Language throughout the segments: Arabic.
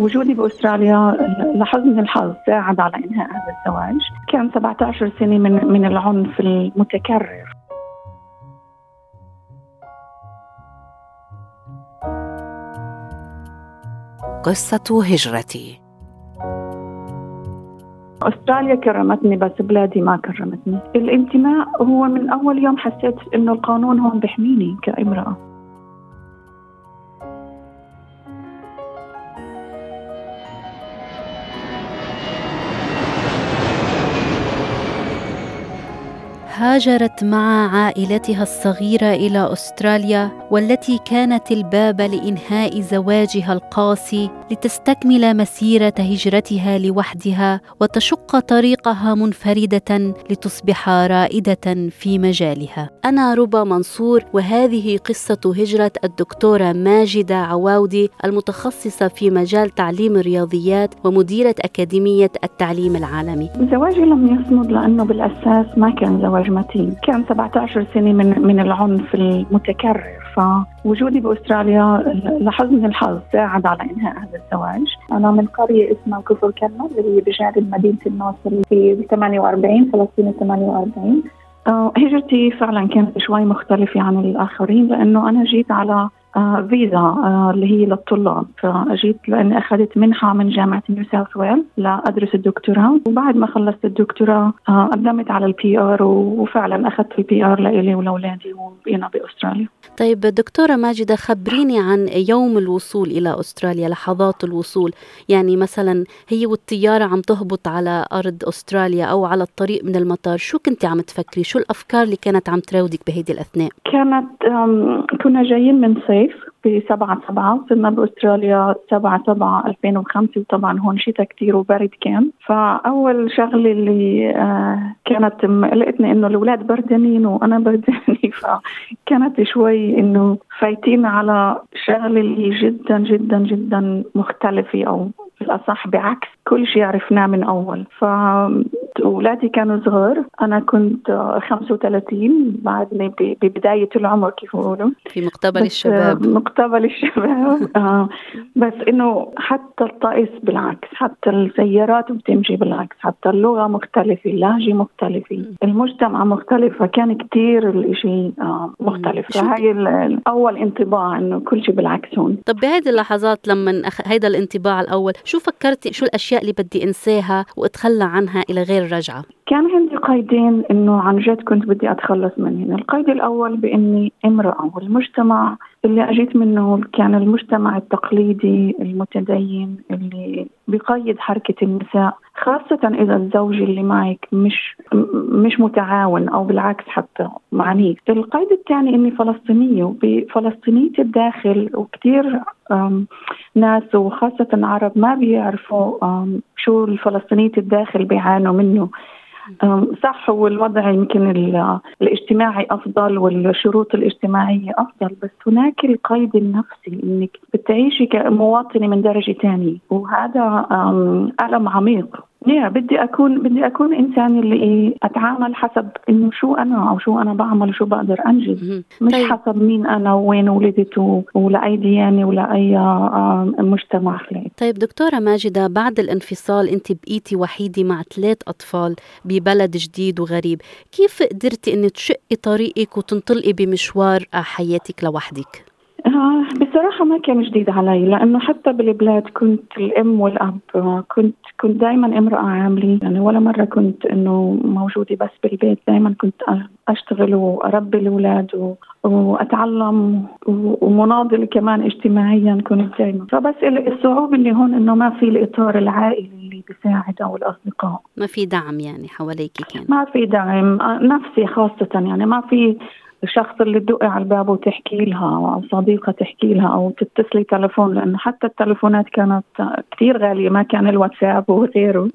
وجودي بأستراليا لحظني الحظ ساعد على إنهاء هذا الزواج. كان 17 سنة من من العنف المتكرر. قصة هجرتي. أستراليا كرمتني بس بلادي ما كرمتني. الانتماء هو من أول يوم حسيت إنه القانون هون بحميني كأمرأة. هاجرت مع عائلتها الصغيرة إلى أستراليا والتي كانت الباب لإنهاء زواجها القاسي لتستكمل مسيرة هجرتها لوحدها وتشق طريقها منفردة لتصبح رائدة في مجالها. أنا ربا منصور وهذه قصة هجرة الدكتورة ماجدة عواودي المتخصصة في مجال تعليم الرياضيات ومديرة أكاديمية التعليم العالمي. زواجي لم يصمد لأنه بالأساس ما كان زواج متين. كان 17 سنة من من العنف المتكرر. فوجودي بأستراليا لحسن الحظ ساعد على إنهاء هذا الزواج، أنا من قرية اسمها كفر كنا اللي هي بجانب مدينة الناصرة في 48 فلسطين 48 آه، هجرتي فعلا كانت شوي مختلفة عن الآخرين لأنه أنا جيت على آه فيزا آه اللي هي للطلاب. فجيت لأني أخذت منحة من جامعة نيو ساوث ويلز لأدرس الدكتوراه. وبعد ما خلصت الدكتوراه آه قدمت على ال PR وفعلا أخذت ال PR لإلي ولأولادي وبقينا بأستراليا. طيب دكتورة ماجدة خبريني عن يوم الوصول إلى أستراليا لحظات الوصول. يعني مثلا هي والطيارة عم تهبط على أرض أستراليا أو على الطريق من المطار. شو كنت عم تفكري؟ شو الأفكار اللي كانت عم تراودك بهيدي الأثناء؟ كانت كنا جايين من صيف الصيف في سبعة سبعة وصلنا بأستراليا سبعة سبعة 2005 وطبعا هون شتاء كتير وبرد كان. فأول شغلة اللي آه كانت قلقتني إنه الأولاد بردانين وأنا بردانة فكانت شوي إنه فايتين على شغلة اللي جدا جدا جدا مختلفة أو بالأصح بعكس كل شيء عرفناه من أول. فأولادي كانوا صغار. أنا كنت 35 بعدني ببداية العمر كيف بيقولوا. في مقتبل الشباب. مقتبل الشباب. آه. بس إنه حتى الطقس بالعكس حتى السيارات بتمشي بالعكس حتى اللغة مختلفة اللهجة مختلفة. المجتمع مختلف فكان كتير الإشي آه مختلف. فهي الأول انطباع إنه كل شيء بالعكس هون. طب بهذه اللحظات لما. هيدا الانطباع الأول شو فكرتي؟ شو اللي بدي انساها واتخلى عنها إلى غير رجعة. كان عندي قيدين إنه عن جد كنت بدي أتخلص منهم، القيد الأول بإني امرأة والمجتمع اللي أجيت منه كان المجتمع التقليدي المتدين اللي بقيد حركة النساء خاصة إذا الزوج اللي معك مش مش متعاون أو بالعكس حتى معنيف القيد الثاني إني فلسطينية وبفلسطينية الداخل وكثير ناس وخاصة عرب ما بيعرفوا شو الفلسطينية الداخل بيعانوا منه. صح هو الوضع يمكن الاجتماعي أفضل والشروط الاجتماعية أفضل بس هناك القيد النفسي إنك بتعيشي كمواطنة من درجة ثانية وهذا ألم عميق. يا بدي اكون بدي أكون إنسان اللي أتعامل حسب إنه شو أنا أو شو أنا بعمل وشو بقدر أنجز. مش طيب. حسب مين أنا وين ولدت ولاي ديانة ولا أي مجتمع خلقت طيب دكتورة ماجدة بعد الانفصال أنت بقيتي وحيدة مع ثلاث أطفال ببلد جديد وغريب. كيف قدرتي إنك تشقي طريقك وتنطلقي بمشوار حياتك لوحدك؟ آه بصراحة ما كان جديد علي لأنه حتى بالبلاد كنت الأم والأب كنت كنت دائما امرأة عاملة يعني ولا مرة كنت إنه موجودة بس بالبيت دائما كنت أشتغل وأربي الأولاد وأتعلم ومناضلة كمان اجتماعيا كنت دائما فبس الصعوبة اللي هون إنه ما في الإطار العائلي اللي بيساعد أو الأصدقاء. ما في دعم يعني حواليك كان؟ ما في دعم نفسي خاصة يعني ما في الشخص اللي تدقي على الباب وتحكي لها أو صديقه تحكي لها أو تتصلي تلفون لأنه حتى التلفونات كانت كثير غالية ما كان الواتساب وغيره.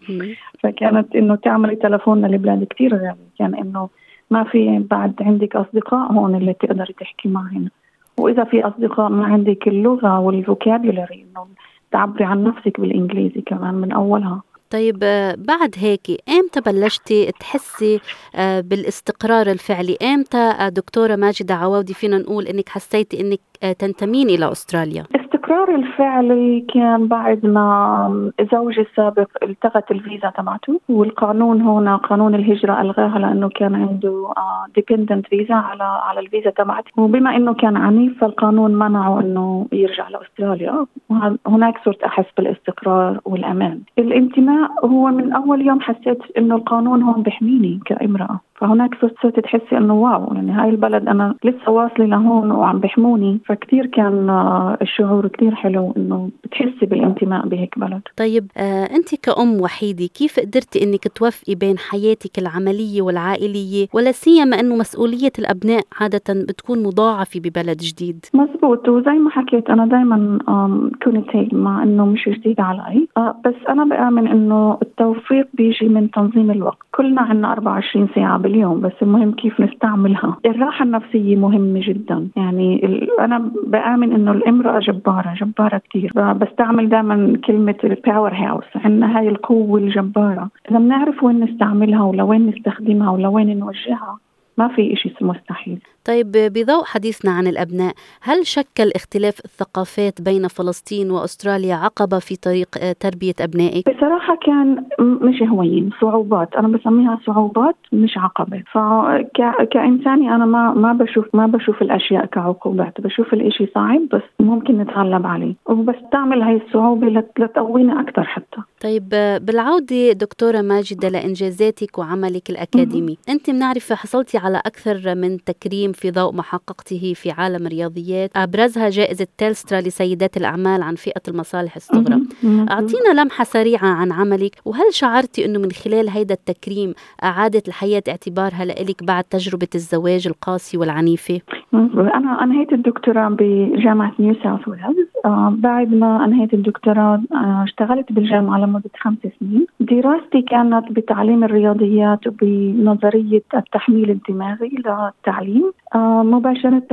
فكانت إنه تعملي تلفون للبلاد كثير غالي. كان إنه ما في بعد عندك أصدقاء هون اللي تقدري تحكي معهم. وإذا في أصدقاء ما عندك اللغة والفوكابيولري إنه تعبري عن نفسك بالإنجليزي كمان من أولها. طيب آه، بعد هيك إمتى بلشتي تحسي آه، بالاستقرار الفعلي؟ إمتى آه، دكتورة ماجدة عواودي فينا نقول إنك حسيتي إنك تنتمين إلى استراليا الاستقرار الفعلي كان بعد ما زوجي السابق التغت الفيزا تبعته والقانون هنا قانون الهجرة ألغاها لأنه كان عنده dependent visa على على الفيزا تبعته. وبما أنه كان عنيف فالقانون منعه أنه يرجع لأستراليا. هناك صرت أحس بالاستقرار والأمان. الانتماء هو من أول يوم حسيت أنه القانون هون بحميني كامرأة. فهناك صرت صرت تحسي إنه wow يعني هاي البلد أنا لسه واصلة لهون وعم بحموني. فكتير كان آه، الشعور كتير حلو إنه بتحسي بالانتماء بهيك بلد. طيب آه أنت كأم وحيدة كيف قدرتي إنك توفقي بين حياتك العملية والعائلية ولا سيما إنه مسؤولية الأبناء عادة بتكون مضاعفة ببلد جديد؟ مزبوط وزي ما حكيت أنا دائما كنت هيك مع إنه مش جديد علي. آه بس أنا بآمن إنه التوفيق بيجي من تنظيم الوقت. كلنا عندنا 24 ساعة باليوم بس المهم كيف نستعملها. الراحة النفسية مهمة جدا. يعني أنا بآمن إنه الإمرأة جبارة جبارة كثير بستعمل دائما كلمة الباور هاوس عندنا هاي القوة الجبارة. إذا بنعرف وين نستعملها ولوين نستخدمها ولوين نوجهها ما في شيء مستحيل. طيب بضوء حديثنا عن الأبناء هل شكل اختلاف الثقافات بين فلسطين وأستراليا عقبة في طريق تربية أبنائك؟ بصراحة كان مش هوين صعوبات. أنا بسميها صعوبات مش عقبة. فكإنساني أنا ما ما بشوف ما بشوف الأشياء كعقوبات. بشوف الإشي صعب بس ممكن نتغلب عليه. وبستعمل هاي الصعوبة لتقوينا أكثر حتى. طيب بالعودة دكتورة ماجدة لإنجازاتك وعملك الأكاديمي أنت بنعرف حصلتي على أكثر من تكريم في ضوء ما حققته في عالم الرياضيات. أبرزها جائزة تيلسترا لسيدات الأعمال عن فئة المصالح الصغرى. أعطينا لمحة سريعة عن عملك. وهل شعرتي أنه من خلال هيدا التكريم أعادت الحياة اعتبارها لإلك بعد تجربة الزواج القاسي والعنيفة؟ أنا أنهيت الدكتوراه بجامعة نيو ساوث ويلز. آه بعد ما أنهيت الدكتوراه آه اشتغلت بالجامعة لمدة خمس سنين. دراستي كانت بتعليم الرياضيات وبنظرية التحميل الدماغي للتعليم. آه مباشرة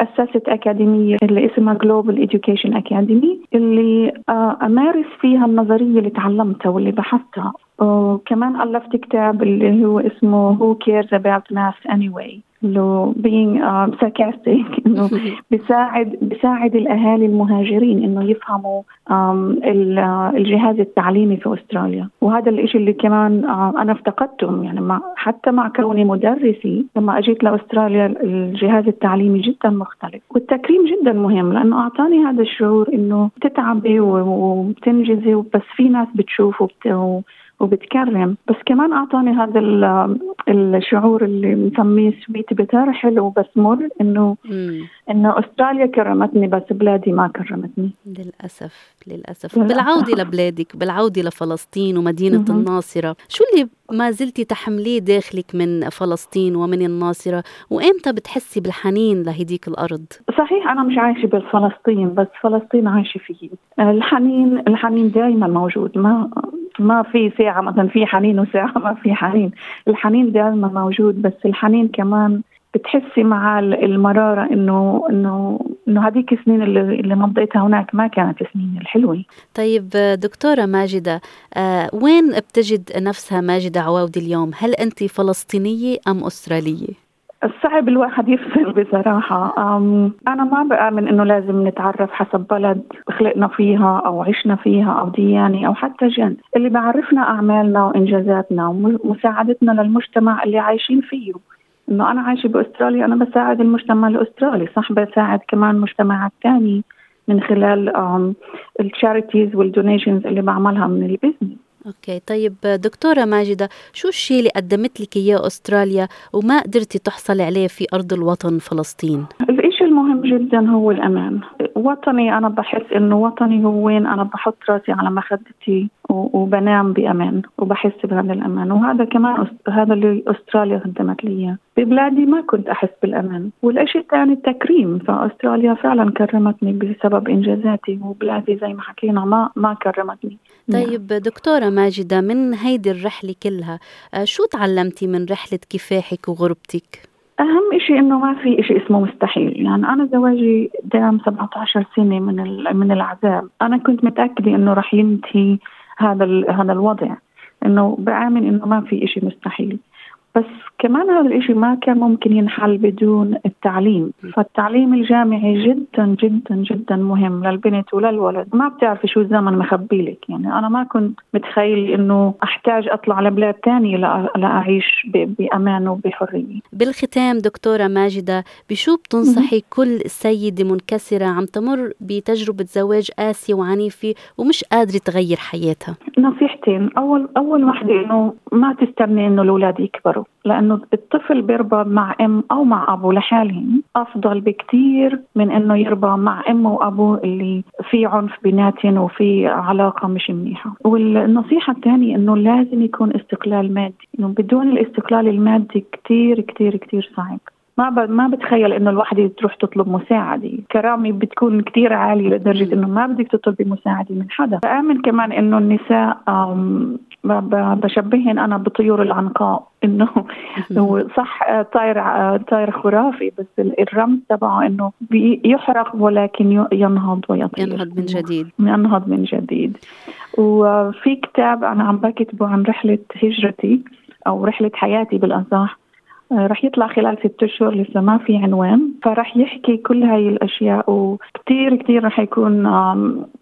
أسست أكاديمية اللي اسمها Global Education Academy اللي آه أمارس فيها النظرية اللي تعلمتها واللي بحثتها. وكمان ألفت كتاب اللي هو اسمه Who Cares About Math Anyway. انه being uh, sarcastic إنه بيساعد بيساعد الأهالي المهاجرين إنه يفهموا um, الجهاز التعليمي في أستراليا. وهذا الشيء اللي كمان uh, أنا افتقدته. يعني مع حتى مع كوني مدرسي لما أجيت لأستراليا الجهاز التعليمي جدا مختلف. والتكريم جدا مهم لأنه أعطاني هذا الشعور إنه بتتعبي وبتنجزي بس في ناس بتشوف وبت وبتكرم. بس كمان أعطاني هذا الشعور اللي بنسميه سويت بتر حلو بس مر إنه إنه أستراليا كرمتني بس بلادي ما كرمتني. للأسف للأسف. بالعودة لبلادك بالعودة لفلسطين ومدينة مم. الناصرة شو اللي ما زلتي تحمليه داخلك من فلسطين ومن الناصرة؟ وإمتى بتحسي بالحنين لهديك الأرض؟ صحيح أنا مش عايشة بفلسطين بس فلسطين عايشة فيه. الحنين الحنين دائما موجود ما ما في ساعة مثلا في حنين وساعة ما في حنين الحنين دائما موجود بس الحنين كمان بتحسي مع المرارة إنه إنه إنه هذيك السنين اللي اللي مضيتها هناك ما كانت سنين الحلوة. طيب دكتورة ماجدة آه وين بتجد نفسها ماجدة عواودي اليوم؟ هل انت فلسطينية أم أسترالية؟ صعب الواحد يفصل بصراحة. أنا ما بآمن إنه لازم نتعرف حسب بلد خلقنا فيها أو عشنا فيها أو ديانة أو حتى جنس اللي بعرفنا أعمالنا وإنجازاتنا ومساعدتنا للمجتمع اللي عايشين فيه. إنه أنا عايشة بأستراليا أنا بساعد المجتمع الأسترالي صح؟ بساعد كمان مجتمعات تاني من خلال ال charities وال donations اللي بعملها من ال business. okay طيب دكتورة ماجدة شو الشيء اللي قدمت لك إياه أستراليا وما قدرتي تحصلي عليه في أرض الوطن فلسطين؟ جدا هو الأمان. وطني أنا بحس إنه وطني هو وين أنا بحط راسي على مخدتي وبنام بأمان وبحس بهذا الأمان. وهذا كمان هذا اللي أستراليا قدمت لي ببلادي ما كنت أحس بالأمان. والشيء الثاني التكريم. فأستراليا فعلا كرمتني بسبب إنجازاتي. وبلادي زي ما حكينا ما ما كرمتني. طيب دكتورة ماجدة من هيدي الرحلة كلها آه، شو تعلمتي من رحلة كفاحك وغربتك؟ أهم شيء إنه ما في شيء اسمه مستحيل، يعني أنا زواجي دام 17 سنة من من العذاب، أنا كنت متأكدة إنه رح ينتهي هذا هذا الوضع، إنه بآمن إنه ما في شيء مستحيل، بس كمان هذا الإشي ما كان ممكن ينحل بدون التعليم. فالتعليم الجامعي جدا جدا جدا مهم للبنت وللولد. ما بتعرفي شو الزمن مخبي لك. يعني أنا ما كنت متخيل إنه أحتاج أطلع لبلاد تانية لأعيش بأمان وبحرية. بالختام دكتورة ماجدة بشو بتنصحي كل سيدة منكسرة عم تمر بتجربة زواج قاسية وعنيفة ومش قادرة تغير حياتها؟ نصيحتين. أول أول وحدة إنه ما تستني إنه الأولاد يكبروا. لأنه الطفل بيربى مع أم أو مع أبو لحالهم أفضل بكتير من إنه يربى مع أم وأبو اللي في عنف بيناتهم وفي علاقة مش منيحة. والنصيحة الثانية إنه لازم يكون استقلال مادي إنه بدون الاستقلال المادي كتير كتير كتير صعب. ما ب... ما بتخيل إنه الوحده تروح تطلب مساعدة، كرامي بتكون كثير عالية لدرجة إنه ما بدك تطلبي مساعدة من حدا، بآمن كمان إنه النساء بشبهن أنا بطيور العنقاء. إنه هو صح طائر طائر خرافي بس الرمز تبعه إنه يحرق ولكن ينهض ويطير. ينهض من جديد. ينهض من جديد. وفي كتاب أنا عم بكتبه عن رحلة هجرتي أو رحلة حياتي بالأصح. آه، رح يطلع خلال ست أشهر لسه ما في عنوان فرح يحكي كل هاي الأشياء وكثير كثير رح يكون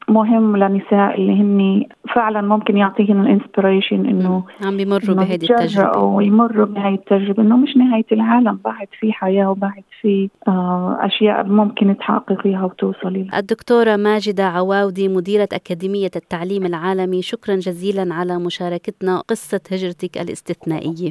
مهم للنساء اللي هن فعلا ممكن يعطيهن الإنسبريشن إنه عم بيمروا بهذه التجربة. ويمروا بهي التجربة إنه مش نهاية العالم بعد في حياة وبعد في آه، أشياء ممكن تحققيها وتوصلي لها الدكتورة ماجدة عواودي مديرة أكاديمية التعليم العالمي شكرا جزيلا على مشاركتنا قصة هجرتك الاستثنائية.